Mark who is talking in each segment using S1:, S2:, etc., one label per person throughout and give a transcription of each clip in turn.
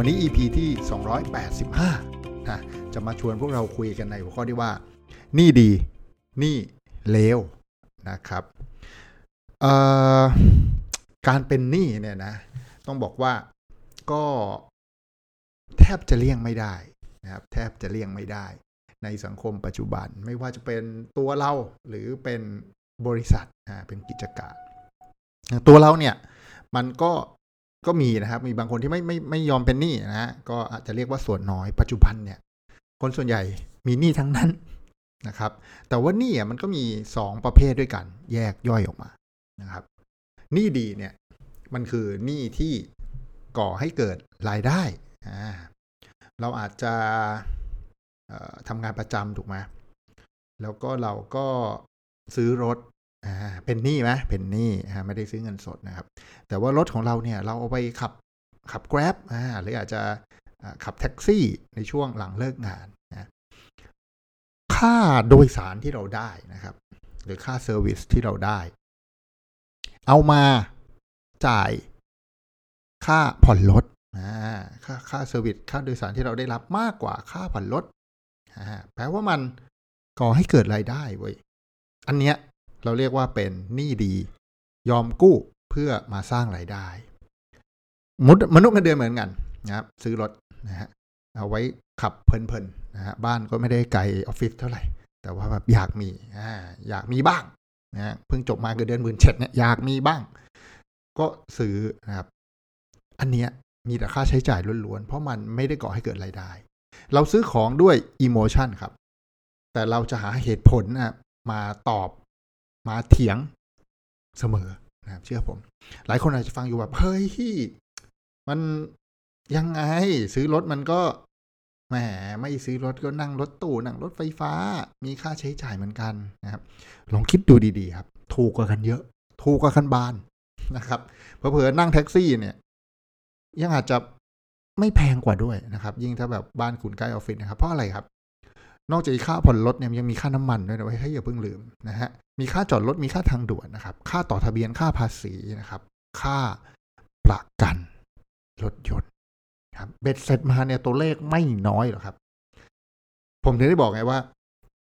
S1: วันนี้ EP ที่ 285นะจะมาชวนพวกเราคุยกันในหัวข้อที่ว่า นี่ดี นี่เลวนะครับการเป็นหนี้เนี่ยนะ ต้องบอกว่าก็แทบจะเลี่ยงไม่ได้นะครับ แทบจะเลี่ยงไม่ได้ ในสังคมปัจจุบันไม่ว่าจะเป็นตัวเราหรือเป็นบริษัทอ่าเป็นกิจการ ตัวเราเนี่ยมันก็ ก็มีนะครับ มีบางคนที่ไม่ไม่ไม่ยอมเป็นหนี้นะฮะก็อาจจะเรียกว่าส่วนน้อยปัจจุบันเนี่ย คนส่วนใหญ่มีหนี้ทั้งนั้นนะครับ แต่ว่าหนี้อะมันก็มีสองประเภทด้วยกัน แยกย่อยออกมานะครับหนี้ดีเนี่ยมันคือหนี้ที่ก่อให้เกิดรายได้อ่าเราอาจจะทำงานประจำถูกไหมแล้วก็เราก็ซื้อรถ อ่าเป็นหนี้ไหมเป็นหนี้อ่าไม่ได้ซื้อเงินสดนะครับ แต่ว่ารถของเราเนี่ยเราเอาไปขับขับ Grab อ่าหรืออาจจะขับแท็กซี่ในช่วงหลังเลิกงานนะค่าโดยสารที่เราได้นะครับ หรือค่า service ที่เราได้ เอามาจ่ายค่าผ่อนรถอ่าค่าค่า service ค่าโดยสารที่เราได้รับมากกว่าค่าผ่อนรถอ่าแปลว่ามันก่อให้เกิดรายได้เว้ยอันเนี้ย เราเรียกว่าเป็นหนี้ดี ยอมกู้เพื่อมาสร้างรายได้มนุษย์มนุษย์เงินเดือนเหมือนกันนะครับ ซื้อรถนะฮะเอาไว้ขับเพลินๆนะฮะบ้านก็ไม่ได้ไกลออฟฟิศเท่าไหร่ แต่ว่าแบบอยากมีอ่าอยากมีบ้างนะฮะเพิ่งจบมาเงินเดือนหมื่นเจ็ดเนี่ยอยากมีบ้าง ก็ซื้อนะครับ อันเนี้ยมีแต่ค่าใช้จ่ายล้วนๆ เพราะมันไม่ได้ก่อให้เกิดรายได้ เราซื้อของด้วยอิโมชันครับ แต่เราจะหาเหตุผลนะมาตอบ มาเถียงเสมอนะครับเชื่อผม หลายคนอาจจะฟังอยู่แบบเฮ้ยมันยังไง ซื้อรถมันก็แหมไม่ซื้อรถก็นั่งรถตู้นั่งรถไฟฟ้า มีค่าใช้จ่ายเหมือนกันนะครับ ลองคิดดูดีๆครับ ถูกกว่ากันเยอะ ถูกกว่าคันบานนะครับเผลอๆนั่งแท็กซี่เนี่ย ยังอาจจะไม่แพงกว่าด้วยนะครับ ยิ่งถ้าแบบบ้านคุณใกล้ออฟฟิศนะครับ เพราะอะไรครับ นอกจากค่าผ่อนรถเนี่ยยังมีค่าน้ำมันด้วยนะว้ให้อย่าเพิ่งลืมนะฮะ มีค่าจอดรถมีค่าทางด่วนนะครับ ค่าต่อทะเบียนค่าภาษีนะครับ ค่าประกันรถยนต์ครับเบ็ดเสร็จมาเนี่ยตัวเลขไม่น้อยหรอกครับ ผมถึงได้บอกไงว่า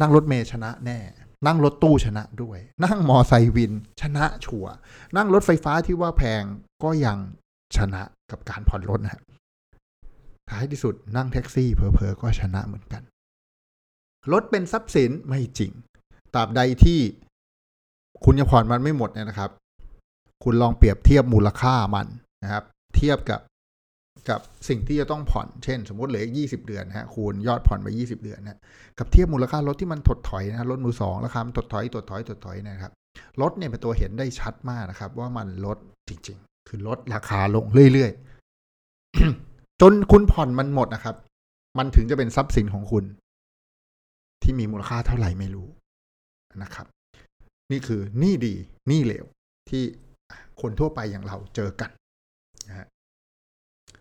S1: นั่งรถเมย์ชนะแน่ นั่งรถตู้ชนะด้วย นั่งมอไซค์วินชนะชัวนั่งรถไฟฟ้าที่ว่าแพงก็ยังชนะกับการผ่อนรถนะฮะท้ายที่สุดนั่งแท็กซี่เพอๆก็ชนะเหมือนกันรถเป็นทรัพย์สินไม่จริงตราบใดที่ คุณยังผ่อนมันไม่หมดเนี่ยนะครับ คุณลองเปรียบเทียบมูลค่ามันนะครับ เทียบกับกับสิ่งที่จะต้องผ่อน เช่น สมมติเหลือยี่สิบเดือนนะฮะ คูณยอดผ่อนไปยี่สิบเดือนนะ กับเทียบมูลค่ารถที่มันถดถอยนะรถมือสองราคามันถดถอย ถดถอย ถดถอยนะครับ รถเนี่ยเป็นตัวเห็นได้ชัดมากนะครับ ว่ามันลดจริง ๆ คือลดราคาลงเรื่อยๆ จนคุณผ่อนมันหมดนะครับ มันถึงจะเป็นทรัพย์สินของคุณ ที่มีมูลค่าเท่าไหร่ไม่รู้นะครับ นี่คือหนี้ดีหนี้เหลวที่คนทั่วไปอย่างเราเจอกันนะฮะ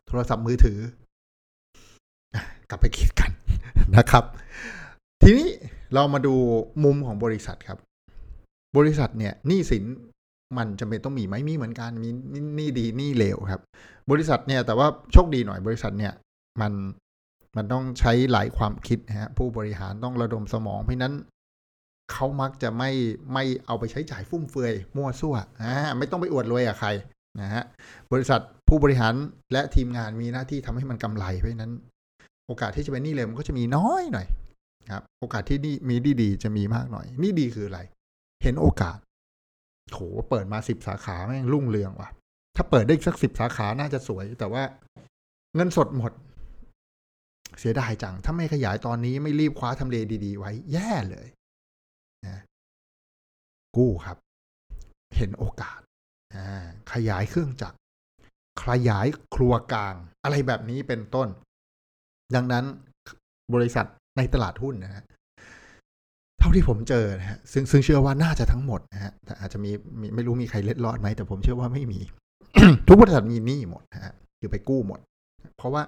S1: โทรศัพท์มือถือกลับไปคิดกันนะครับ ทีนี้เรามาดูมุมของบริษัทครับ บริษัทเนี่ยหนี้สินมันจำเป็นต้องมีไหมมีเหมือนกันมีหนี้ดีหนี้เลวครับ บริษัทเนี่ยแต่ว่าโชคดีหน่อยบริษัทเนี่ยมันมันต้องใช้หลายความคิดนะฮะผู้บริหารต้องระดมสมองเพราะนั้น เขามักจะไม่ไม่เอาไปใช้จ่ายฟุ่มเฟือยมั่วซั่วอ่าไม่ต้องไปอวดรวยกับใครนะฮะบริษัทผู้บริหารและทีมงานมีหน้าที่ทำให้มันกำไรเพราะนั้น โอกาสที่จะเป็นนี้เลวมันก็จะมีน้อยหน่อยครับโอกาสที่นี่มีดีดีจะมีมากหน่อย นี่ดีคืออะไร เห็นโอกาสโหเปิดมาสิบสาขาแม่งรุ่งเรืองว่ะ ถ้าเปิดได้สักสิบสาขาน่าจะสวย แต่ว่าเงินสดหมด เสียดายจัง ถ้าไม่ขยายตอนนี้ไม่รีบคว้าทำเลดี ๆ ไว้ แย่เลย กู้ครับ เห็นโอกาส ขยายเครื่องจักร ขยายครัวกลาง อะไรแบบนี้เป็นต้น ดังนั้นบริษัทในตลาดหุ้นนะฮะเท่าที่ผมเจอนะฮะซึ่งซึ่งเชื่อว่าน่าจะทั้งหมดนะฮะแต่อาจจะมีมีไม่รู้มีใครเล็ดรอดไหมแต่ผมเชื่อว่าไม่มี ทุกบริษัทมีหนี้หมดนะฮะคือไปกู้หมด เพราะว่า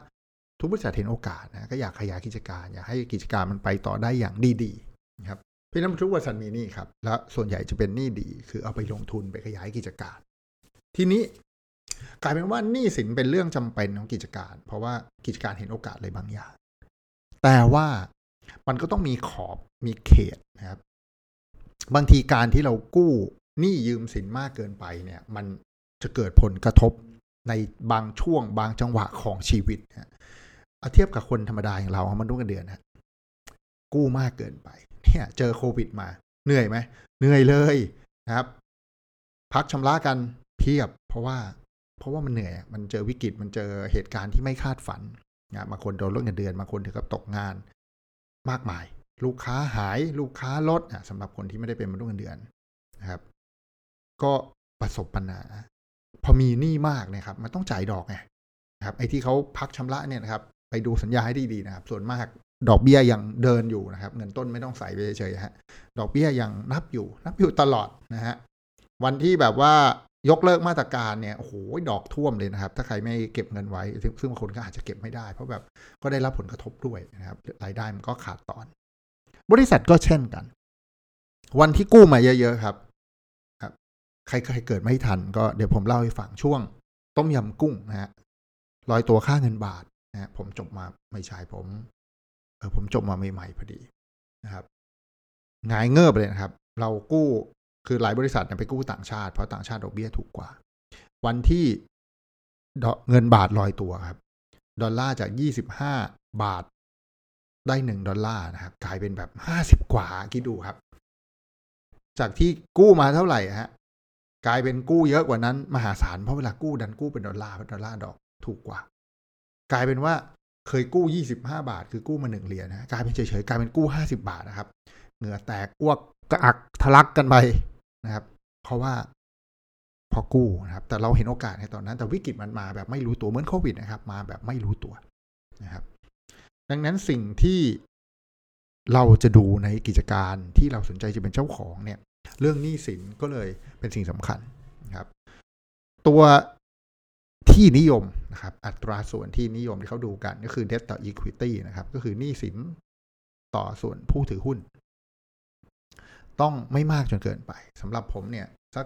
S1: ทุกบริษัทเห็นโอกาสนะก็อยากขยายกิจการ อยากให้กิจการมันไปต่อได้อย่างดีๆนะครับ พราะฉะนั้นทุกบริษัทมีหนี้ครับ แล้วส่วนใหญ่จะเป็นหนี้ดี คือเอาไปลงทุนไปขยายกิจการ ทีนี้กลายเป็นว่าหนี้สินเป็นเรื่องจำเป็นของกิจการ เพราะว่ากิจการเห็นโอกาสอะไรบางอย่าง แต่ว่ามันก็ต้องมีขอบมีเขตนะครับ บางทีการที่เรากู้หนี้ยืมสินมากเกินไปเนี่ย มันจะเกิดผลกระทบในบางช่วงบางจังหวะของชีวิตนะเอาเทียบกับคนธรรมดาอย่างเรามันต้กันเดือนนะกู้มากเกินไป เนี่ยเจอโควิดมา เหนื่อยไหมเหนื่อยเลยนะครับ พักชำระกันเพียบ เพราะว่า เพราะว่ามันเหนื่อย มันเจอวิกฤตมันเจอเหตุการณ์ที่ไม่คาดฝันนะบางคนโดนลดเงินเดือนบางคนถึงกับตกงาน มากมาย ลูกค้าหายลูกค้าลดสำหรับคนที่ไม่ได้เป็นมนุษย์เงินเดือนนะครับ ก็ประสบปัญหาพอมีหนี้มากนะครับ มันต้องจ่ายดอกไงนะครับไอ้ที่เขาพักชำระเนี่ยนะครับ ไปดูสัญญาให้ดีๆนะครับ ส่วนมาก ดอกเบี้ยยังเดินอยู่นะครับ เงินต้นไม่ต้องใส่ไปเฉยๆฮะดอกเบี้ยยังนับอยู่นับอยู่ตลอดนะฮะวันที่แบบว่ายกเลิกมาตรการเนี่ยโอ้โหดอกท่วมเลยนะครับ ถ้าใครไม่เก็บเงินไว้ ซึ่งบางคนก็อาจจะเก็บไม่ได้ เพราะแบบก็ได้รับผลกระทบด้วยนะครับรายได้มันก็ขาดตอน บริษัทก็เช่นกัน วันที่กู้มาเยอะ ๆ ครับครับ ใครใครเกิดไม่ทัน ก็เดี๋ยวผมเล่าให้ฟังช่วง ต้มยำกุ้งนะฮะลอยตัวค่าเงินบาทนะฮะผมจบมาไม่ใช่ผม ผมจบมาใหม่ๆพอดีนะครับงายเงือบเลยนะครับ เรากู้คือหลายบริษัทไปกู้ต่างชาติเพราะต่างชาติดอกเบี้ยถูกกว่า วันที่เงินบาทลอยตัวครับ ดอลลาร์จากยี่สิบห้าบาทได้หนึ่งดอลลาร์นะครับกลายเป็นแบบห้าสิบกว่าคิดดูครับ จากที่กู้มาเท่าไหร่ฮะกลายเป็นกู้เยอะกว่านั้น มหาศาลเพราะเวลากู้ดันกู้เป็นดอลลาร์ดอลลาร์ดอกถูกกว่า กลายเป็นว่า เคยกู้ยี่สิบห้าบาท คือกู้มาหนึ่งเหรียญนะกลายเป็นเฉยๆกลายเป็นกู้ห้าสิบบาทนะครับ เหงื่อแตกอ้วกกระอักทะลักกันไปนะครับ เพราะว่าพอกู้นะครับ แต่เราเห็นโอกาสในตอนนั้น แต่วิกฤตมันมาแบบไม่รู้ตัวเหมือนโควิดนะครับ มาแบบไม่รู้ตัวนะครับ ดังนั้นสิ่งที่เราจะดูในกิจการที่เราสนใจจะเป็นเจ้าของเนี่ย เรื่องหนี้สินก็เลยเป็นสิ่งสำคัญนะครับ ตัว ที่นิยมนะครับอัตราส่วนที่นิยมที่เขาดูกันก็คือ debt ต่อ equity นะครับ ก็คือหนี้สินต่อส่วนผู้ถือหุ้น ต้องไม่มากจนเกินไปสำหรับผมเนี่ยสัก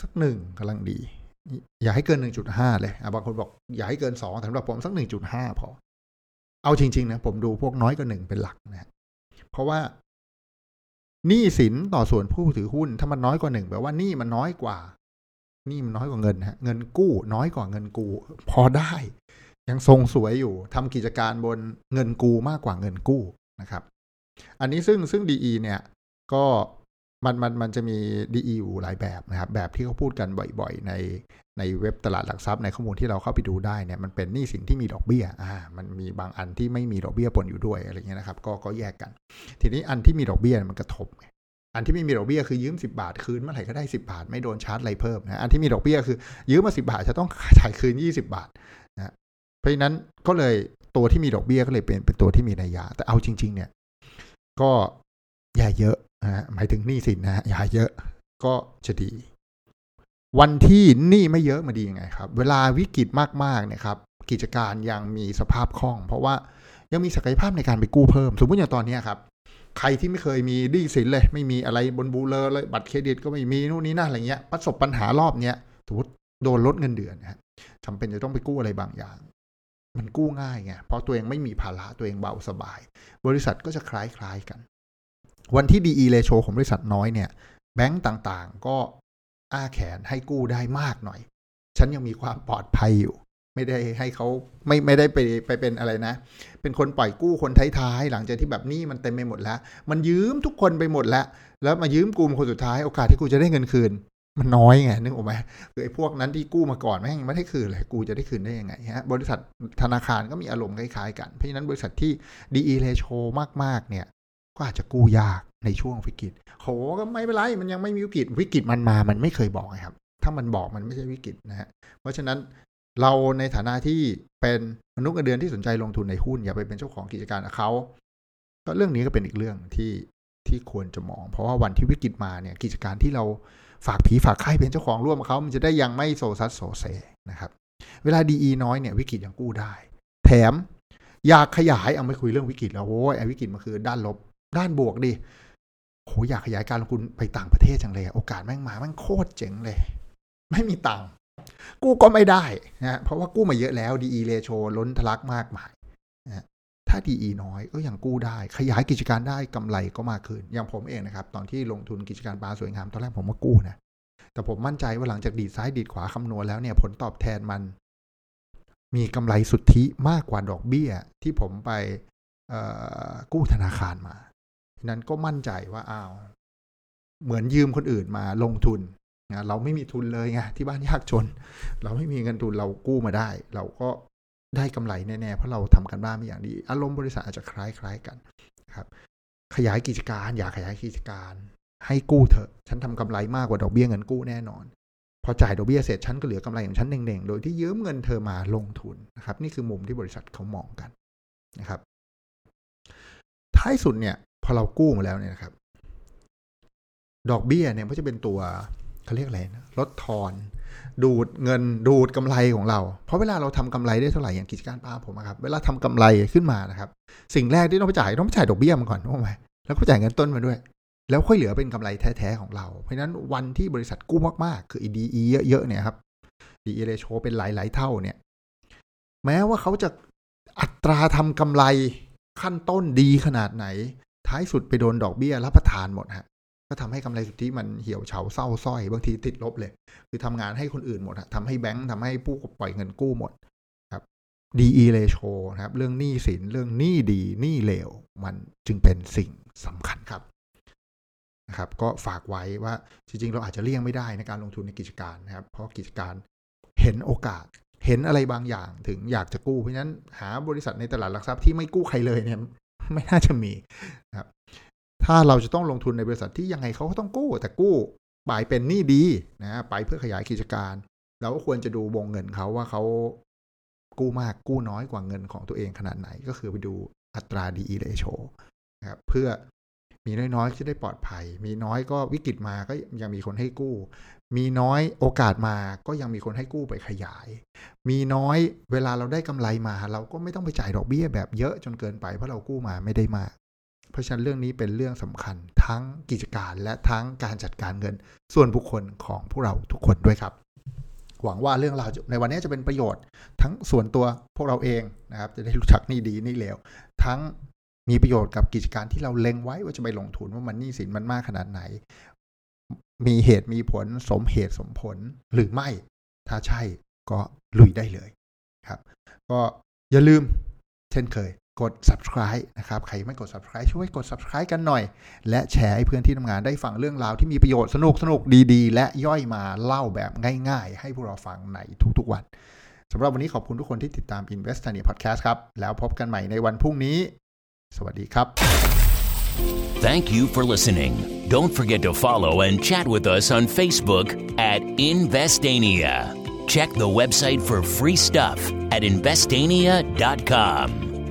S1: สักหนึ่งกำลังดี อย่าให้เกินหนึ่งจุดห้าเลยบางคนบอกอย่าให้เกินสองสำหรับผมสักหนึ่งจุดห้าพอ เอาจริง ๆ นะ ผมดูพวกน้อยกว่าหนึ่งเป็นหลักนะเพราะว่าหนี้สินต่อส่วนผู้ถือหุ้น ถ้ามันน้อยกว่าหนึ่งแปลว่านี่มันน้อยกว่า นี่มันน้อยกว่าเงินฮะเงินกู้น้อยกว่าเงินกู้ พอได้ ยังทรงสวยอยู่ทำกิจการบนเงินกู้มากกว่าเงินกู้นะครับ อันนี้ซึ่งซึ่งดีเนี่ยก็มันมันมันจะมีดีอยู่หลายแบบนะครับ แบบที่เขาพูดกันบ่อยๆ ในในเว็บตลาดหลักทรัพย์ในข้อมูลที่เราเข้าไปดูได้เนี่ยมันเป็นหนี้สินที่มีดอกเบี้ยอ่ามันมีบางอันที่ไม่มีดอกเบี้ยปนอยู่ด้วยอะไรเงี้ยนะครับ ก็ก็แยกกัน ทีนี้อันที่มีดอกเบี้ยมันกระทบ อันที่ไม่มีดอกเบี้ยคือยืม 10 บาทคืนเมื่อไหร่ก็ได้ 10 บาท ไม่โดนชาร์จอะไรเพิ่มนะอันที่มีดอกเบี้ยคือ ยืมมา 10 บาทจะต้องจ่ายคืน 20 บาทนะเพราะฉะนั้นก็เลยตัวที่มีดอกเบี้ยก็เลยเป็นเป็นตัวที่มีนัยยะแต่เอาจริง ๆ เนี่ย ก็อย่าเยอะนะหมายถึงหนี้สินนะอย่าเยอะก็จะดี วันที่หนี้ไม่เยอะมาดียังไงครับ เวลาวิกฤตมากๆเนี่ยครับกิจการยังมีสภาพคล่อง เพราะว่ายังมีศักยภาพในการไปกู้เพิ่ม สมมติอย่างตอนนี้ครับ ใครที่ไม่เคยมีดีสินเลย ไม่มีอะไรบนบูเลอร์เลยบัตรเครดิตก็ไม่มีนู่นนี่นั่นอะไรเงี้ยประสบปัญหารอบเนี้ยสมมติโดนลดเงินเดือนนะจำเป็นจะต้องไปกู้อะไรบางอย่าง มันกู้ง่ายไงเพราะตัวเองไม่มีภาระตัวเองเบาสบาย บริษัทก็จะคล้ายๆกัน วันที่ DE ratio ของบริษัทน้อยเนี่ยแบงก์ต่างๆก็อ้าแขนให้กู้ได้มากหน่อย ฉันยังมีความปลอดภัยอยู่ ไม่ได้ให้เขาไม่ไม่ได้ไปไปเป็นอะไรนะ เป็นคนปล่อยกู้คนท้ายๆ หลังจากที่แบบนี้มันเต็มไปหมดแล้ว มันยืมทุกคนไปหมดแล้ว แล้วมายืมกูมคนสุดท้ายโอกาสที่กูจะได้เงินคืน มันน้อยไงนึกออกไหมคือไอ้พวกนั้นที่กู้มาก่อนแม่งไม่ได้คืนเลยกูจะได้คืนได้ยังไงฮะบริษัทธนาคารก็มีอารมณ์คล้ายๆกันเพราะฉะนั้นบริษัทที่ DE ratio มากๆเนี่ยก็อาจจะกู้ยากในช่วงวิกฤตโหก็ไม่เป็นไรมันยังไม่มีวิกฤตวิกฤตมันมามันไม่เคยบอกครับถ้ามันบอกมันไม่ใช่วิกฤตนะฮะเพราะฉะนั้น เราในฐานะที่เป็นมนุษย์เงินเดือนที่สนใจลงทุนในหุ้น อย่าไปเป็นเจ้าของกิจการเขาก็เรื่องนี้ก็เป็นอีกเรื่องที่ที่ควรจะมอง เพราะว่าวันที่วิกฤตมาเนี่ยกิจการที่เราฝากผีฝากไข่เป็นเจ้าของร่วมกับเขามันจะได้ยังไม่โซซัสโซเซนะครับ เวลาดีน้อยเนี่ยวิกฤตยังกู้ได้ แถมอยากขยายเอาไม่คุยเรื่องวิกฤตแล้วโอ้ยไอ้วิกฤตมันคือด้านลบ ด้านบวกดิโหอยากขยายการลงทุนไปต่างประเทศจังเลย โอกาสแม่งมาแม่งโคตรเจ๋งเลย ไม่มีตังค์ กู้ก็ไม่ได้นะเพราะว่ากู้มาเยอะแล้ว DE ratio ล้นทะลักมากมายนะถ้า DE น้อยก็ยังกู้ได้ ขยายกิจการได้กำไรก็มากขึ้น อย่างผมเองนะครับ ตอนที่ลงทุนกิจการปลาสวยงาม ตอนแรกผมมากู้นะแต่ผมมั่นใจว่าหลังจากดีดซ้ายดีดขวาคำนวณแล้วเนี่ยผลตอบแทนมัน มีกำไรสุทธิมากกว่าดอกเบี้ย ที่ผมไปกู้ธนาคารมานั้นก็มั่นใจว่าอ้าวเหมือนยืมคนอื่นมาลงทุน นะเราไม่มีทุนเลยไงที่บ้านยากจน เราไม่มีเงินทุนเรากู้มาได้ เราก็ได้กำไรแน่ๆเพราะเราทำกันบ้านมาอย่างดี อารมณ์บริษัทอาจจะคล้ายๆกันครับ ขยายกิจการอยากขยายกิจการ ให้กู้เถอะ ฉันทำกำไรมากกว่าดอกเบี้ยเงินกู้แน่นอน พอจ่ายดอกเบี้ยเสร็จฉันก็เหลือกำไรของฉันเน่งๆ โดยที่ยืมเงินเธอมาลงทุนนะครับนี่คือมุมที่บริษัทเขามองกันนะครับ ท้ายสุดเนี่ย พอเรากู้มาแล้วเนี่ยนะครับ ดอกเบี้ยเนี่ยก็จะเป็นตัว เขาเรียกอะไรนะลดทอน ดูดเงินดูดกำไรของเรา เพราะเวลาเราทำกำไรได้เท่าไหร่อย่างกิจการป้าผมครับเวลาทำกำไรขึ้นมานะครับ สิ่งแรกที่ต้องไปจ่ายต้องไปจ่ายดอกเบี้ยมันก่อนถูกไหมแล้วก็จ่ายเงินต้นมาด้วย แล้วค่อยเหลือเป็นกำไรแท้ๆของเรา เพราะฉะนั้นวันที่บริษัทกู้มากๆ คือ EDE เยอะๆเนี่ยครับดีเอเรโชเป็นหลายๆเท่าเนี่ย แม้ว่าเขาจะอัตราทำกำไรขั้นต้นดีขนาดไหน ท้ายสุดไปโดนดอกเบี้ยรับประทานหมดฮะ ก็ทำให้กำไรสุทธิมันเหี่ยวเฉาเศร้าส้อย บางทีติดลบเลย คือทำงานให้คนอื่นหมดทำให้แบงค์ทำให้ผู้ปล่อยเงินกู้หมดครับ DE ratio นะครับ เรื่องหนี้สินเรื่องหนี้ดีหนี้เลวมันจึงเป็นสิ่งสำคัญครับนะครับ ก็ฝากไว้ว่าจริงๆ เราอาจจะเลี่ยงไม่ได้ในการลงทุนในกิจการนะครับ เพราะกิจการเห็นโอกาสเห็นอะไรบางอย่างถึงอยากจะกู้เพราะฉะนั้นหาบริษัทในตลาดหลักทรัพย์ที่ไม่กู้ใครเลยเนี่ยไม่น่าจะมีนะครับ ถ้าเราจะต้องลงทุนในบริษัทที่ยังไงเขาก็ต้องกู้ แต่กู้ไปเป็นหนี้ดีนะไปเพื่อขยายกิจการ เราก็ควรจะดูวงเงินเขาว่าเขากู้มากกู้น้อยกว่าเงินของตัวเองขนาดไหน ก็คือไปดูอัตรา DE ratio นะครับเพื่อมีน้อยๆจะได้ปลอดภัย มีน้อยก็วิกฤตมาก็ยังมีคนให้กู้ มีน้อยโอกาสมาก็ยังมีคนให้กู้ไปขยาย มีน้อยเวลาเราได้กำไรมา เราก็ไม่ต้องไปจ่ายดอกเบี้ยแบบเยอะจนเกินไปเพราะเรากู้มาไม่ได้มาก เพราะฉะนั้นเรื่องนี้เป็นเรื่องสำคัญทั้งกิจการและทั้งการจัดการเงิน ส่วนบุคคลของพวกเราทุกคนด้วยครับ หวังว่าเรื่องราวในวันนี้จะเป็นประโยชน์ ทั้งส่วนตัวพวกเราเองนะครับ จะได้รู้จักนี่ดีนี่เลวทั้งมีประโยชน์กับกิจการที่เราเล็งไว้ว่าจะไปลงทุนว่ามันนี่สินมันมากขนาดไหน มีเหตุมีผลสมเหตุสมผลหรือไม่ ถ้าใช่ก็ลุยได้เลยครับ ก็อย่าลืมเช่นเคย กด subscribe นะครับ ใครไม่กด subscribe ช่วยกด subscribe กันหน่อย และแชร์ให้เพื่อนที่ทำงานได้ฟังเรื่องราวที่มีประโยชน์สนุกสนุกดีๆ และย่อยมาเล่าแบบง่ายๆ ให้พวกเราฟังในทุกๆวันสำหรับวันนี้ขอบคุณทุกคนที่ติดตาม Investania Podcast ครับ แล้วพบกันใหม่ในวันพรุ่งนี้ สวัสดีครับ
S2: Thank you for listening. Don't forget to follow and chat with us on Facebook at Investania. Check the website for free stuff at investania.com.